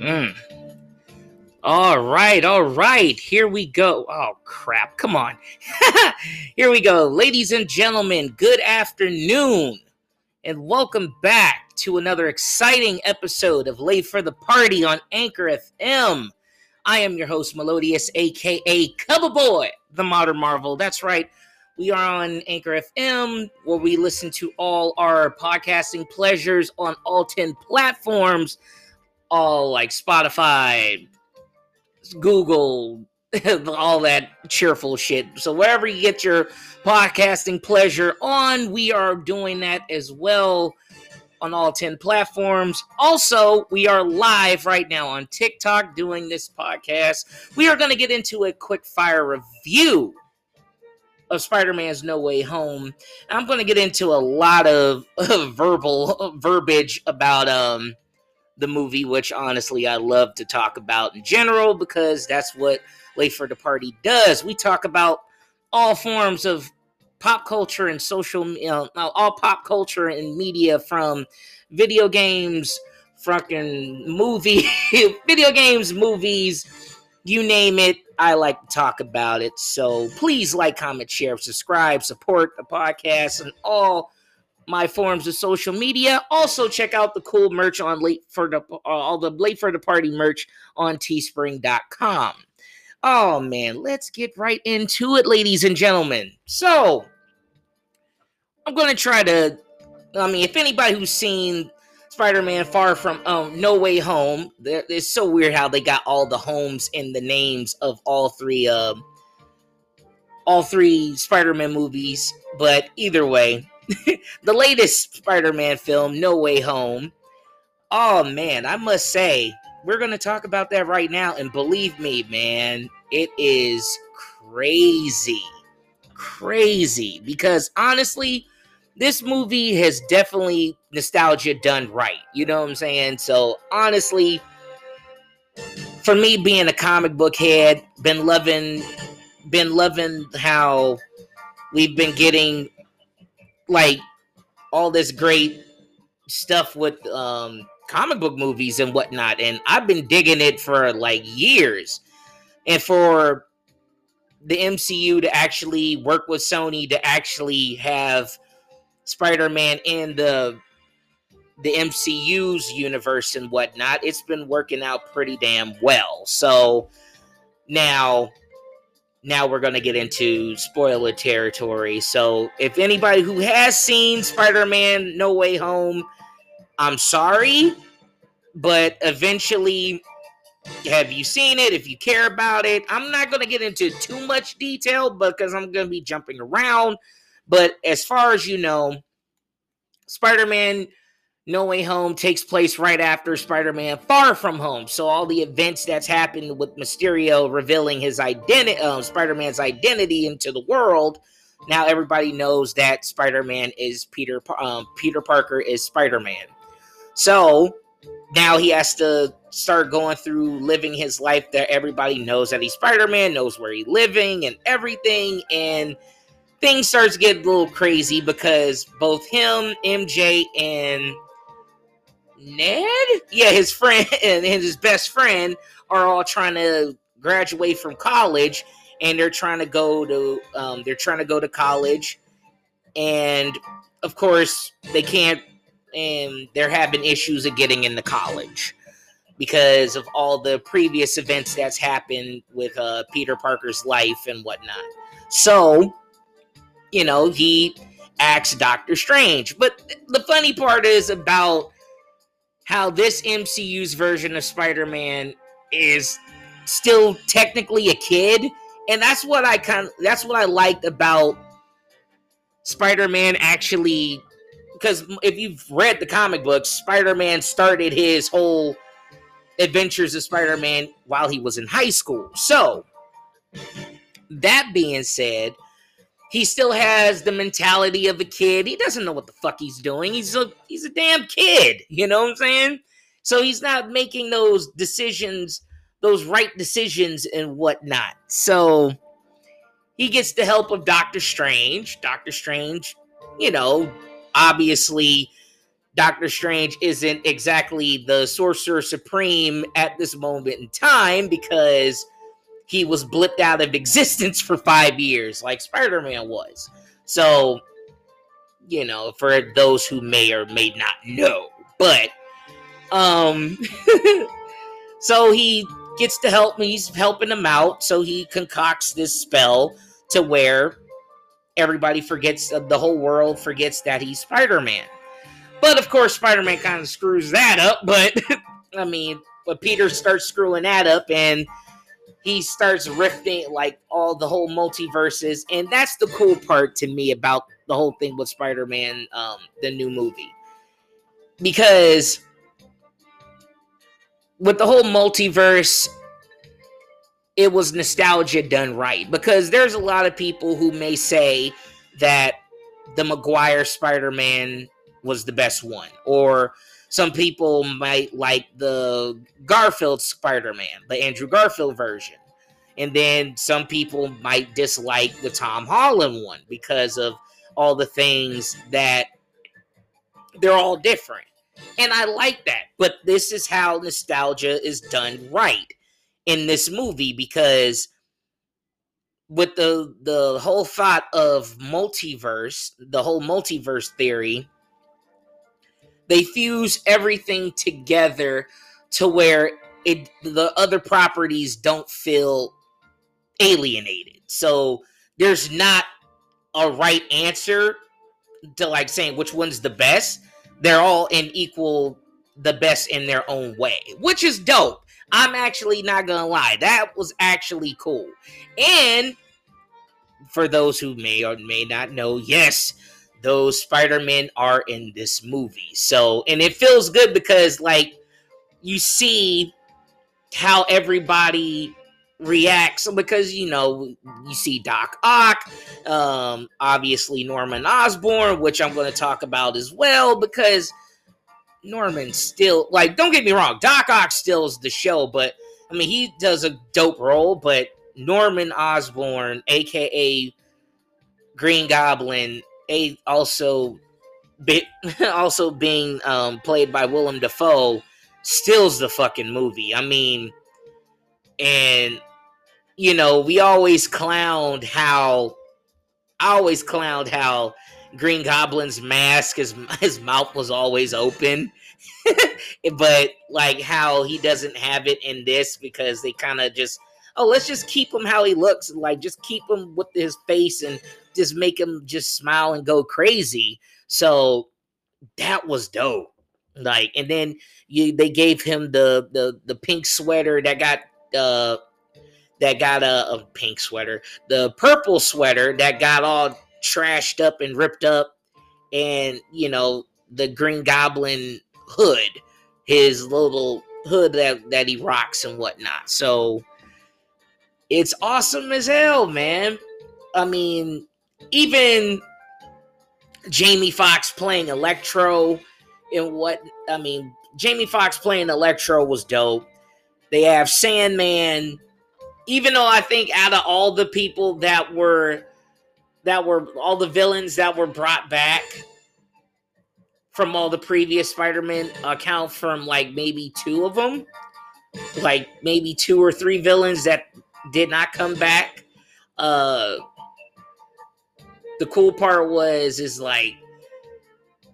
Mm. All right, all right. Here we go. Oh, crap. Come on. Here we go. Ladies and gentlemen, good afternoon, and welcome back to another exciting episode of Late for the Party on Anchor FM. I am your host, Melodious, aka Cover Boy, the Modern Marvel. That's right. We are on Anchor FM, where we listen to all our podcasting pleasures on all 10 platforms, all like Spotify, Google, all that cheerful shit. So, wherever you get your podcasting pleasure on, we are doing that as well on all 10 platforms. Also, we are live right now on TikTok doing this podcast. We are going to get into a quick fire review of Spider-Man's No Way Home. I'm going to get into a lot of, of verbal verbiage about um the movie, which honestly I love to talk about in general because that's what Late for the Party does. We talk about all forms of pop culture and social, you uh, know, uh, all pop culture and media from video games, fucking movie, video games, movies, you name it. I like to talk about it. So please like, comment, share, subscribe, support the podcast and all my forms of social media. Also check out the cool merch on late for the uh, all the late for the party merch on teespring.com. Oh man, let's get right into it, ladies and gentlemen. So, I'm gonna try to. I mean, if anybody who's seen Spider-Man: Far From um, No Way Home, it's so weird how they got all the homes in the names of all three, um, all three Spider-Man movies. But either way, the latest Spider-Man film, No Way Home. Oh man, I must say, we're gonna talk about that right now, and believe me, man, it is crazy, crazy. Because honestly, this movie has definitely nostalgia done right. You know what I'm saying? So honestly, for me being a comic book head, been loving, been loving how we've been getting like all this great stuff with um comic book movies and whatnot and i've been digging it for like years. And for the mcu to actually work with sony to actually have spider-man in the the mcu's universe and whatnot it's been working out pretty damn well. So now now we're going to get into spoiler territory. So, if anybody who has seen Spider Man No Way Home, I'm sorry, but eventually, have you seen it? If you care about it, I'm not going to get into too much detail because I'm going to be jumping around. But as far as you know, Spider Man no Way Home takes place right after Spider Man Far From Home. So, all the events that's happened with Mysterio revealing his identity, uh, Spider Man's identity into the world, now everybody knows that Spider Man is Peter, um, Peter Parker is Spider Man. So, now he has to start going through living his life that everybody knows that he's Spider Man, knows where he's living and everything. And things starts to get a little crazy because both him, MJ, and Ned? Yeah, his friend and his best friend are all trying to graduate from college and they're trying to go to um, they're trying to go to college and of course they can't and they're having issues of getting into college because of all the previous events that's happened with uh, Peter Parker's life and whatnot. So, you know, he asks Doctor Strange. But the funny part is about how this MCU's version of Spider-Man is still technically a kid, and that's what I kind that's what I liked about Spider-Man actually because if you've read the comic books, Spider-Man started his whole adventures of Spider-Man while he was in high school. So, that being said, he still has the mentality of a kid. He doesn't know what the fuck he's doing. He's a he's a damn kid. You know what I'm saying? So he's not making those decisions, those right decisions and whatnot. So he gets the help of Doctor Strange. Doctor Strange, you know, obviously Doctor Strange isn't exactly the Sorcerer Supreme at this moment in time because he was blipped out of existence for five years, like Spider Man was. So, you know, for those who may or may not know, but, um, so he gets to help me. He's helping him out. So he concocts this spell to where everybody forgets, uh, the whole world forgets that he's Spider Man. But of course, Spider Man kind of screws that up. But I mean, but Peter starts screwing that up and he starts rifting like all the whole multiverses. And that's the cool part to me about the whole thing with Spider Man, um, the new movie. Because with the whole multiverse, it was nostalgia done right. Because there's a lot of people who may say that the Maguire Spider Man was the best one, or some people might like the Garfield Spider Man, the Andrew Garfield version. And then some people might dislike the Tom Holland one because of all the things that they're all different. And I like that. But this is how nostalgia is done right in this movie because with the the whole thought of multiverse, the whole multiverse theory, they fuse everything together to where it the other properties don't feel alienated. So there's not a right answer to like saying which one's the best they're all in equal the best in their own way, which is dope. I'm actually not gonna lie, that was actually cool. And for those who may or may not know, yes, those Spider-Men are in this movie. So, and it feels good because like you see how everybody reacts because you know you see Doc Ock, um, obviously Norman Osborn, which I'm going to talk about as well because Norman still like don't get me wrong, Doc Ock still is the show, but I mean he does a dope role, but Norman Osborn, aka Green Goblin, a also be, also being um, played by Willem Dafoe, stills the fucking movie. I mean, and you know, we always clowned how I always clowned how Green Goblin's mask, his his mouth was always open. but like how he doesn't have it in this because they kind of just oh let's just keep him how he looks like just keep him with his face and just make him just smile and go crazy so that was dope like and then you they gave him the the the pink sweater that got uh that got a, a pink sweater, the purple sweater that got all trashed up and ripped up, and you know the Green Goblin hood, his little hood that that he rocks and whatnot. So it's awesome as hell, man. I mean, even Jamie Foxx playing Electro and what I mean, Jamie Foxx playing Electro was dope. They have Sandman even though I think out of all the people that were that were all the villains that were brought back from all the previous Spider-Man account from like maybe two of them, like maybe two or three villains that did not come back. Uh the cool part was is like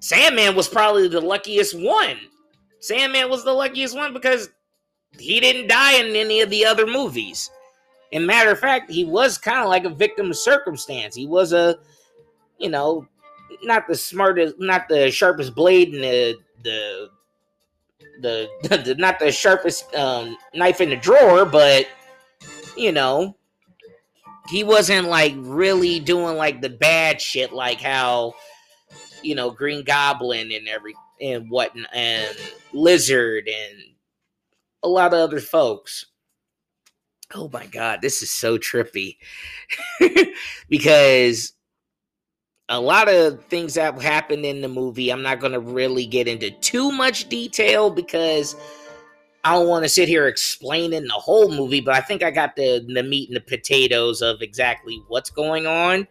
Sandman was probably the luckiest one. Sandman was the luckiest one because he didn't die in any of the other movies. And matter of fact, he was kind of like a victim of circumstance. He was a, you know, not the smartest, not the sharpest blade in the the the, the not the sharpest um, knife in the drawer, but you know, he wasn't like really doing like the bad shit, like how you know Green Goblin and every and what and Lizard and a lot of other folks. Oh my god, this is so trippy. Because a lot of things that happened in the movie, I'm not going to really get into too much detail because I don't want to sit here explaining the whole movie, but I think I got the, the meat and the potatoes of exactly what's going on.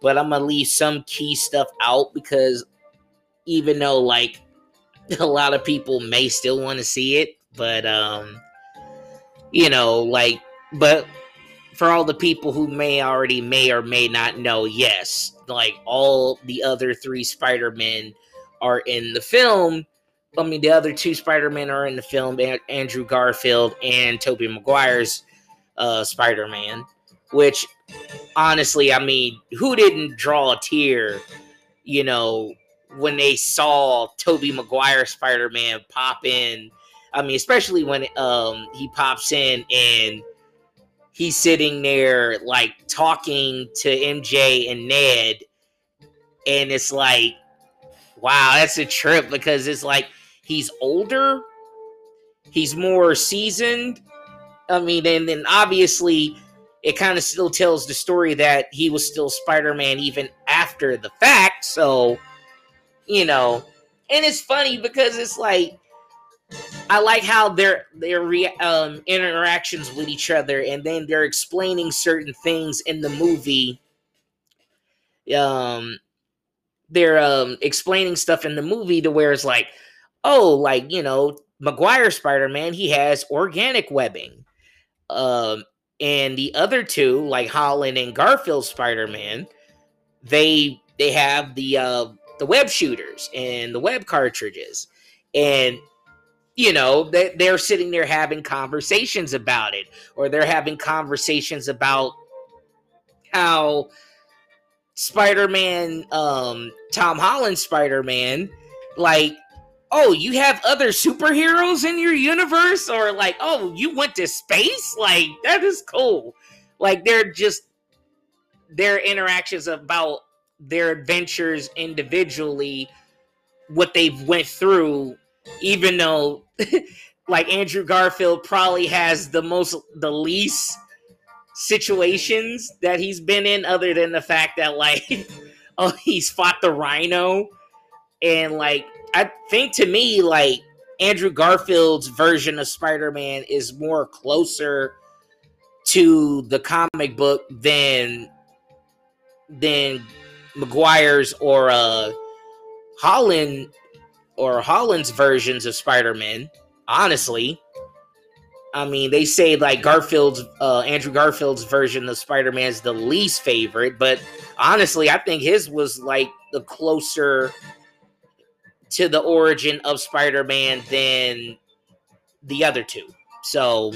But I'm going to leave some key stuff out because even though, like, a lot of people may still want to see it, but um, you know, like, but for all the people who may already may or may not know, yes, like all the other three Spider-Men are in the film. I mean, the other two Spider-Men are in the film, Andrew Garfield and Tobey Maguire's uh, Spider-Man, which honestly, I mean, who didn't draw a tear, you know, when they saw Tobey Maguire Spider-Man pop in? I mean, especially when um, he pops in and he's sitting there like talking to MJ and Ned, and it's like, wow, that's a trip because it's like he's older, he's more seasoned. I mean, and then obviously it kind of still tells the story that he was still Spider-Man even after the fact. So, you know, and it's funny because it's like I like how their their re, um, interactions with each other, and then they're explaining certain things in the movie. Um, they're um explaining stuff in the movie to where it's like, oh, like you know, Maguire Spider Man, he has organic webbing. Um, and the other two, like Holland and Garfield Spider Man, they they have the uh the web shooters and the web cartridges, and you know they, they're sitting there having conversations about it or they're having conversations about how spider-man um tom holland spider-man like oh you have other superheroes in your universe? Or like oh you went to space? Like that is cool. Like they're just their interactions about their adventures individually what they've went through even though like Andrew Garfield probably has the most the least situations that he's been in other than the fact that like oh he's fought the rhino and like I think to me like Andrew Garfield's version of Spider-Man is more closer to the comic book than than Maguire's or uh Holland or Holland's versions of Spider-Man, honestly. I mean, they say like Garfield's uh, Andrew Garfield's version of Spider-Man is the least favorite, but honestly, I think his was like the closer to the origin of Spider-Man than the other two. So,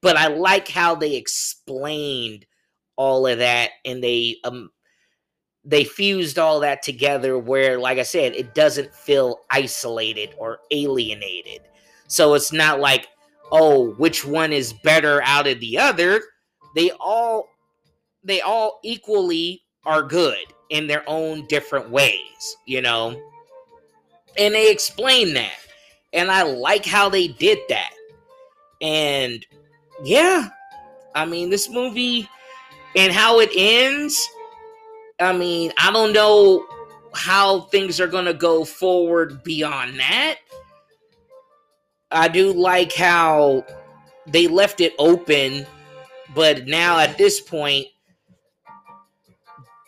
but I like how they explained all of that and they um they fused all that together where like i said it doesn't feel isolated or alienated. So it's not like oh which one is better out of the other? They all they all equally are good in their own different ways you know and they explain that. And i like how they did that. And yeah. I mean this movie and how it ends I mean, I don't know how things are going to go forward beyond that. I do like how they left it open, but now at this point,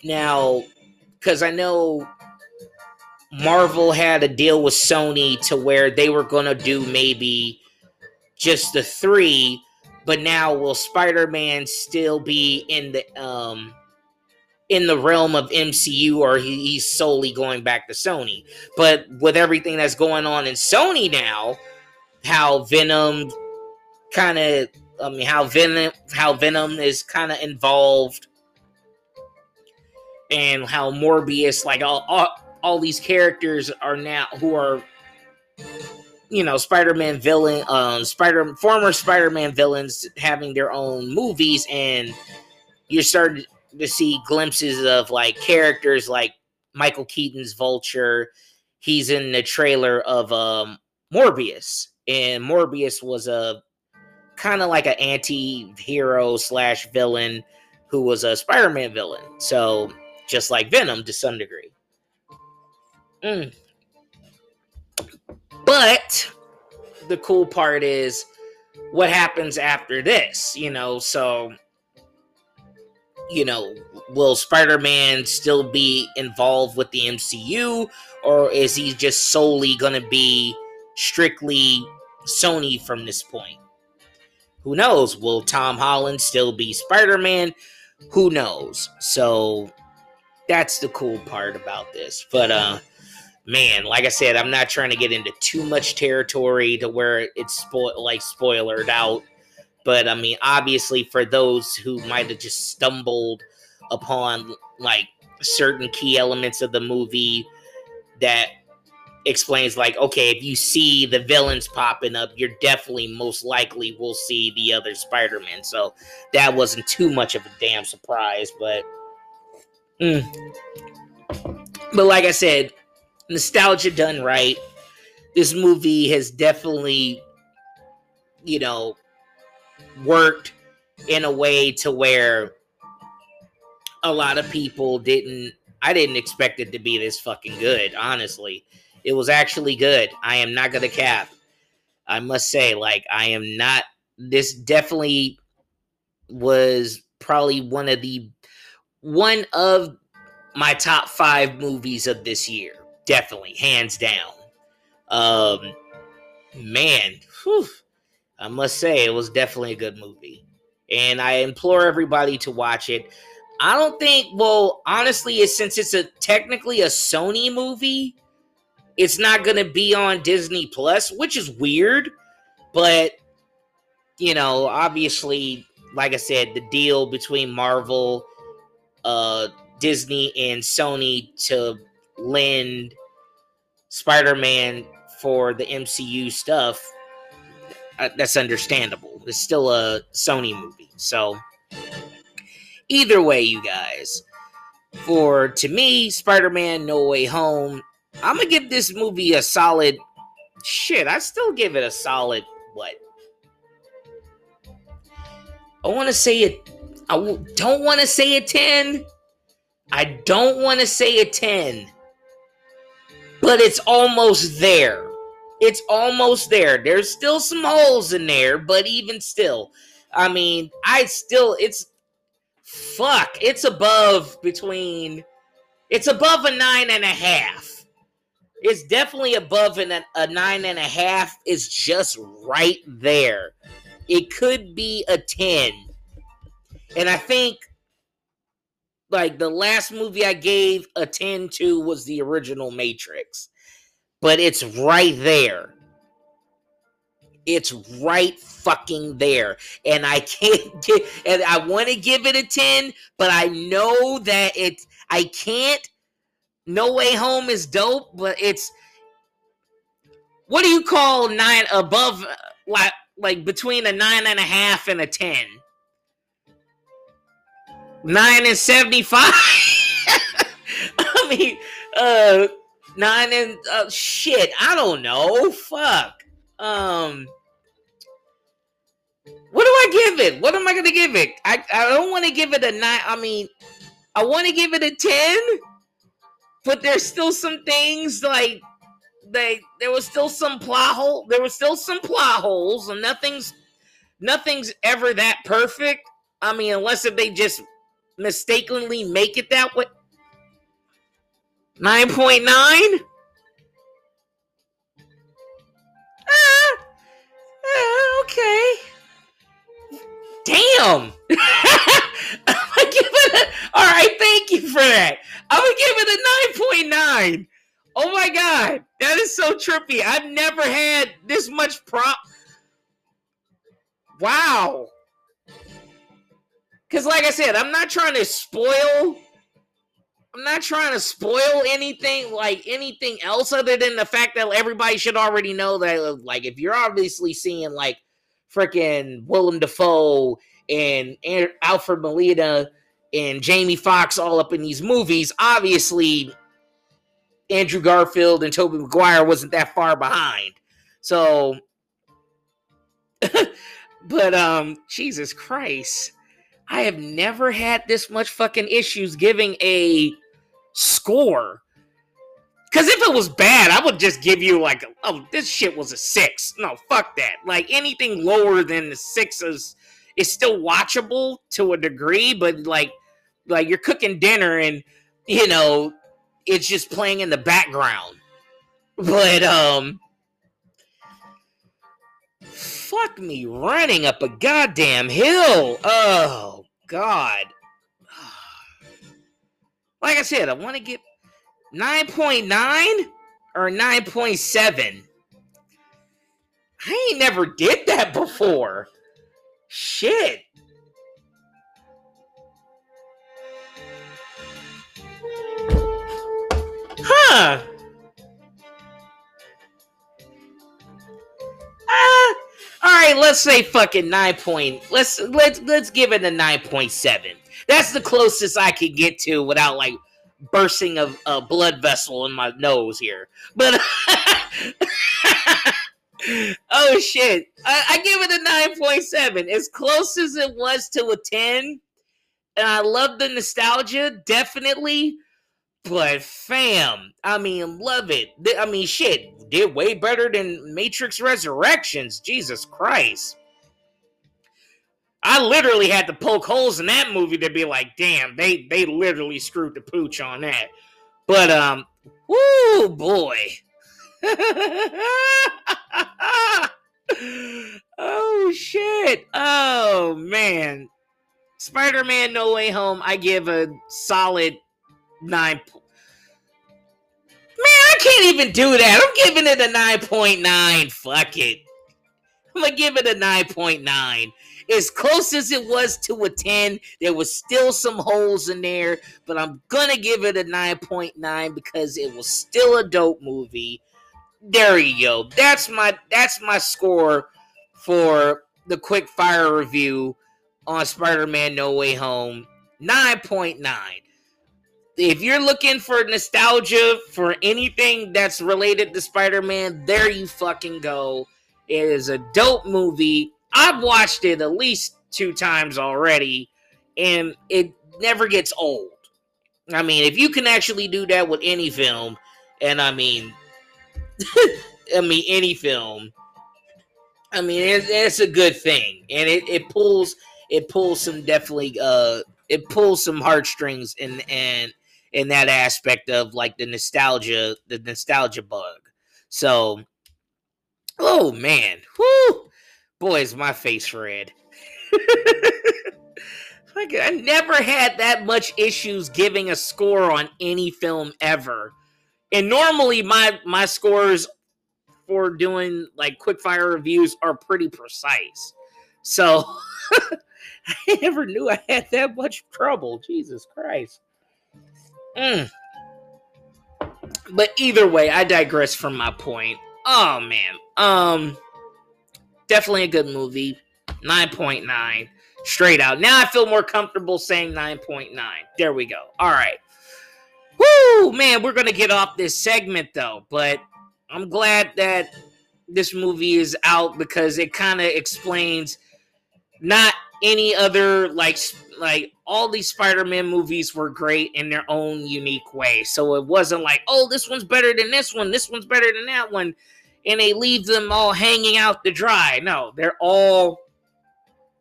now, because I know Marvel had a deal with Sony to where they were going to do maybe just the three, but now will Spider Man still be in the um in the realm of MCU or he, he's solely going back to Sony. But with everything that's going on in Sony now, how Venom kind of I mean how Venom how Venom is kind of involved and how Morbius like all, all all these characters are now who are you know Spider-Man villain um Spider former Spider-Man villains having their own movies and you're starting to see glimpses of like characters like Michael Keaton's Vulture. He's in the trailer of um, Morbius, and Morbius was a kind of like an anti-hero slash villain who was a Spider-Man villain. So just like Venom to some degree. Mm. But the cool part is what happens after this, you know. So you know, will Spider Man still be involved with the MCU, or is he just solely going to be strictly Sony from this point? Who knows? Will Tom Holland still be Spider Man? Who knows? So that's the cool part about this. But uh man, like I said, I'm not trying to get into too much territory to where it's spoil like spoiled out. But I mean, obviously, for those who might have just stumbled upon like certain key elements of the movie that explains like okay if you see the villains popping up you're definitely most likely will see the other spider-man so that wasn't too much of a damn surprise but mm. but like i said nostalgia done right this movie has definitely you know worked in a way to where a lot of people didn't I didn't expect it to be this fucking good, honestly. It was actually good. I am not gonna cap. I must say, like, I am not this definitely was probably one of the one of my top five movies of this year. Definitely, hands down. Um man, whew, I must say it was definitely a good movie. And I implore everybody to watch it. I don't think. Well, honestly, since it's a technically a Sony movie, it's not going to be on Disney Plus, which is weird. But you know, obviously, like I said, the deal between Marvel, uh, Disney, and Sony to lend Spider-Man for the MCU stuff. Uh, that's understandable. It's still a Sony movie, so Either way, you guys, for to me, Spider Man No Way Home, I'm gonna give this movie a solid shit. I still give it a solid what? I want to say it. I don't want to say a 10. I don't want to say a 10. But it's almost there. It's almost there. There's still some holes in there, but even still, I mean, I still, it's, fuck, it's above between, it's above a nine and a half. It's definitely above an, a nine and a half. It's just right there. It could be a 10. And I think like the last movie I gave a 10 to was the original Matrix. But it's right there. It's right fucking there. And I can't get and I want to give it a 10, but I know that it I can't. No Way Home is dope, but it's what do you call nine above uh, like like between a nine and a half and a ten? Nine and seventy-five. I mean, uh, nine and uh, shit. I don't know. Fuck. Um, what do I give it? What am I gonna give it? I, I don't want to give it a nine. I mean, I want to give it a ten, but there's still some things like they there was still some plot hole. There was still some plot holes, and nothing's nothing's ever that perfect. I mean, unless if they just mistakenly make it that way. Nine point nine. Ah, okay. Damn. I'm it a, all right, thank you for that. I'm gonna give it a 9.9. Oh my god, that is so trippy. I've never had this much prop. Wow. Cause like I said, I'm not trying to spoil I'm not trying to spoil anything like anything else other than the fact that everybody should already know that like if you're obviously seeing like freaking Willem Dafoe and Alfred Molina and Jamie Foxx all up in these movies, obviously Andrew Garfield and Tobey Maguire wasn't that far behind. So but um Jesus Christ. I have never had this much fucking issues giving a score. Because if it was bad, I would just give you like, oh, this shit was a six. No, fuck that. Like anything lower than the sixes is, is still watchable to a degree, but like like you're cooking dinner and you know it's just playing in the background. But um fuck me running up a goddamn hill. Oh god. Like I said, I want to get 9.9 or 9.7. I ain't never did that before. Shit. Huh. Right, let's say fucking 9 point. Let's let's let's give it a 9.7. That's the closest I could get to without like bursting a, a blood vessel in my nose here. But oh shit, I, I give it a nine point seven, as close as it was to a ten. And I love the nostalgia, definitely. But fam, I mean, love it. I mean, shit, did way better than Matrix Resurrections. Jesus Christ. I literally had to poke holes in that movie to be like, damn, they they literally screwed the pooch on that. But um, whoo boy. oh shit. Oh man. Spider-Man No Way Home, I give a solid nine. Man, I can't even do that. I'm giving it a 9.9. Fuck it. I'm gonna give it a 9.9 as close as it was to a 10, there was still some holes in there, but I'm gonna give it a 9.9 because it was still a dope movie. There you go. That's my that's my score for the quick fire review on Spider-Man No Way Home. 9.9. If you're looking for nostalgia for anything that's related to Spider-Man, there you fucking go. It is a dope movie. I've watched it at least two times already, and it never gets old. I mean, if you can actually do that with any film, and I mean, I mean any film, I mean it, it's a good thing, and it, it pulls it pulls some definitely uh it pulls some heartstrings and and in that aspect of like the nostalgia the nostalgia bug. So, oh man, whoo boy, is my face red. like I never had that much issues giving a score on any film ever. And normally my my scores for doing like quick fire reviews are pretty precise. So I never knew I had that much trouble. Jesus Christ. Mm. But either way, I digress from my point. Oh man. Um definitely a good movie. 9.9 straight out. Now I feel more comfortable saying 9.9. There we go. All right. Woo, man, we're going to get off this segment though, but I'm glad that this movie is out because it kind of explains not any other like like all these Spider-Man movies were great in their own unique way. So it wasn't like, "Oh, this one's better than this one. This one's better than that one." and they leave them all hanging out to dry. No, they're all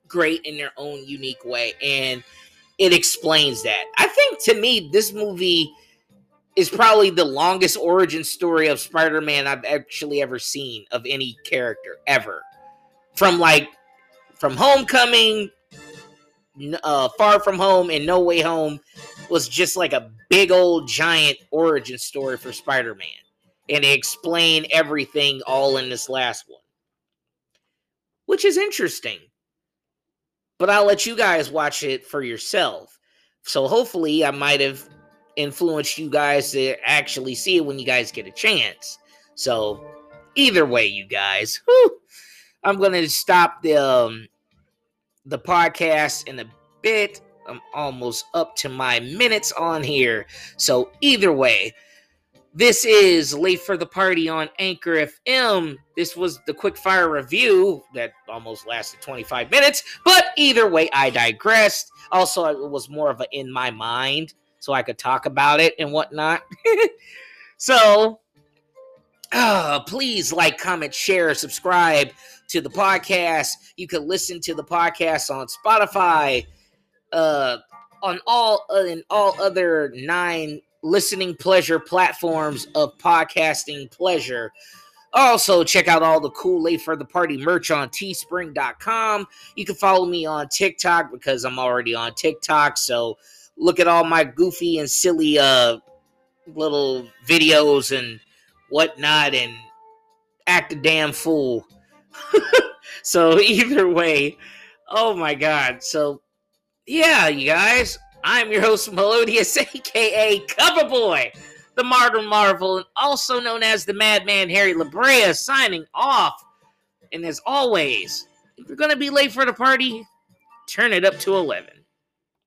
great in their own unique way, and it explains that. I think to me, this movie is probably the longest origin story of Spider-Man I've actually ever seen of any character ever. From like from Homecoming, uh, Far From Home, and No Way Home was just like a big old giant origin story for Spider-Man and it explain everything all in this last one, which is interesting. But I'll let you guys watch it for yourself. So hopefully, I might have influenced you guys to actually see it when you guys get a chance. So either way, you guys, whew, I'm gonna stop the um, the podcast in a bit. I'm almost up to my minutes on here. So either way, this is Late for the Party on Anchor FM. This was the quick fire review that almost lasted 25 minutes, but either way, I digressed. Also, it was more of a in my mind, so I could talk about it and whatnot. so, uh, please like, comment, share, subscribe to the podcast. You can listen to the podcast on Spotify, uh, on all uh, in all other nine listening pleasure platforms of podcasting pleasure. Also, check out all the cool Late for the Party merch on teespring.com. You can follow me on TikTok because I'm already on TikTok. So look at all my goofy and silly uh little videos and whatnot and act a damn fool. So either way, oh my god. So yeah, you guys, I'm your host Melodious, aka Coverboy, the Martyr Marvel, and also known as the Madman Harry Labrea, signing off. And as always, if you're gonna be late for the party, turn it up to 11.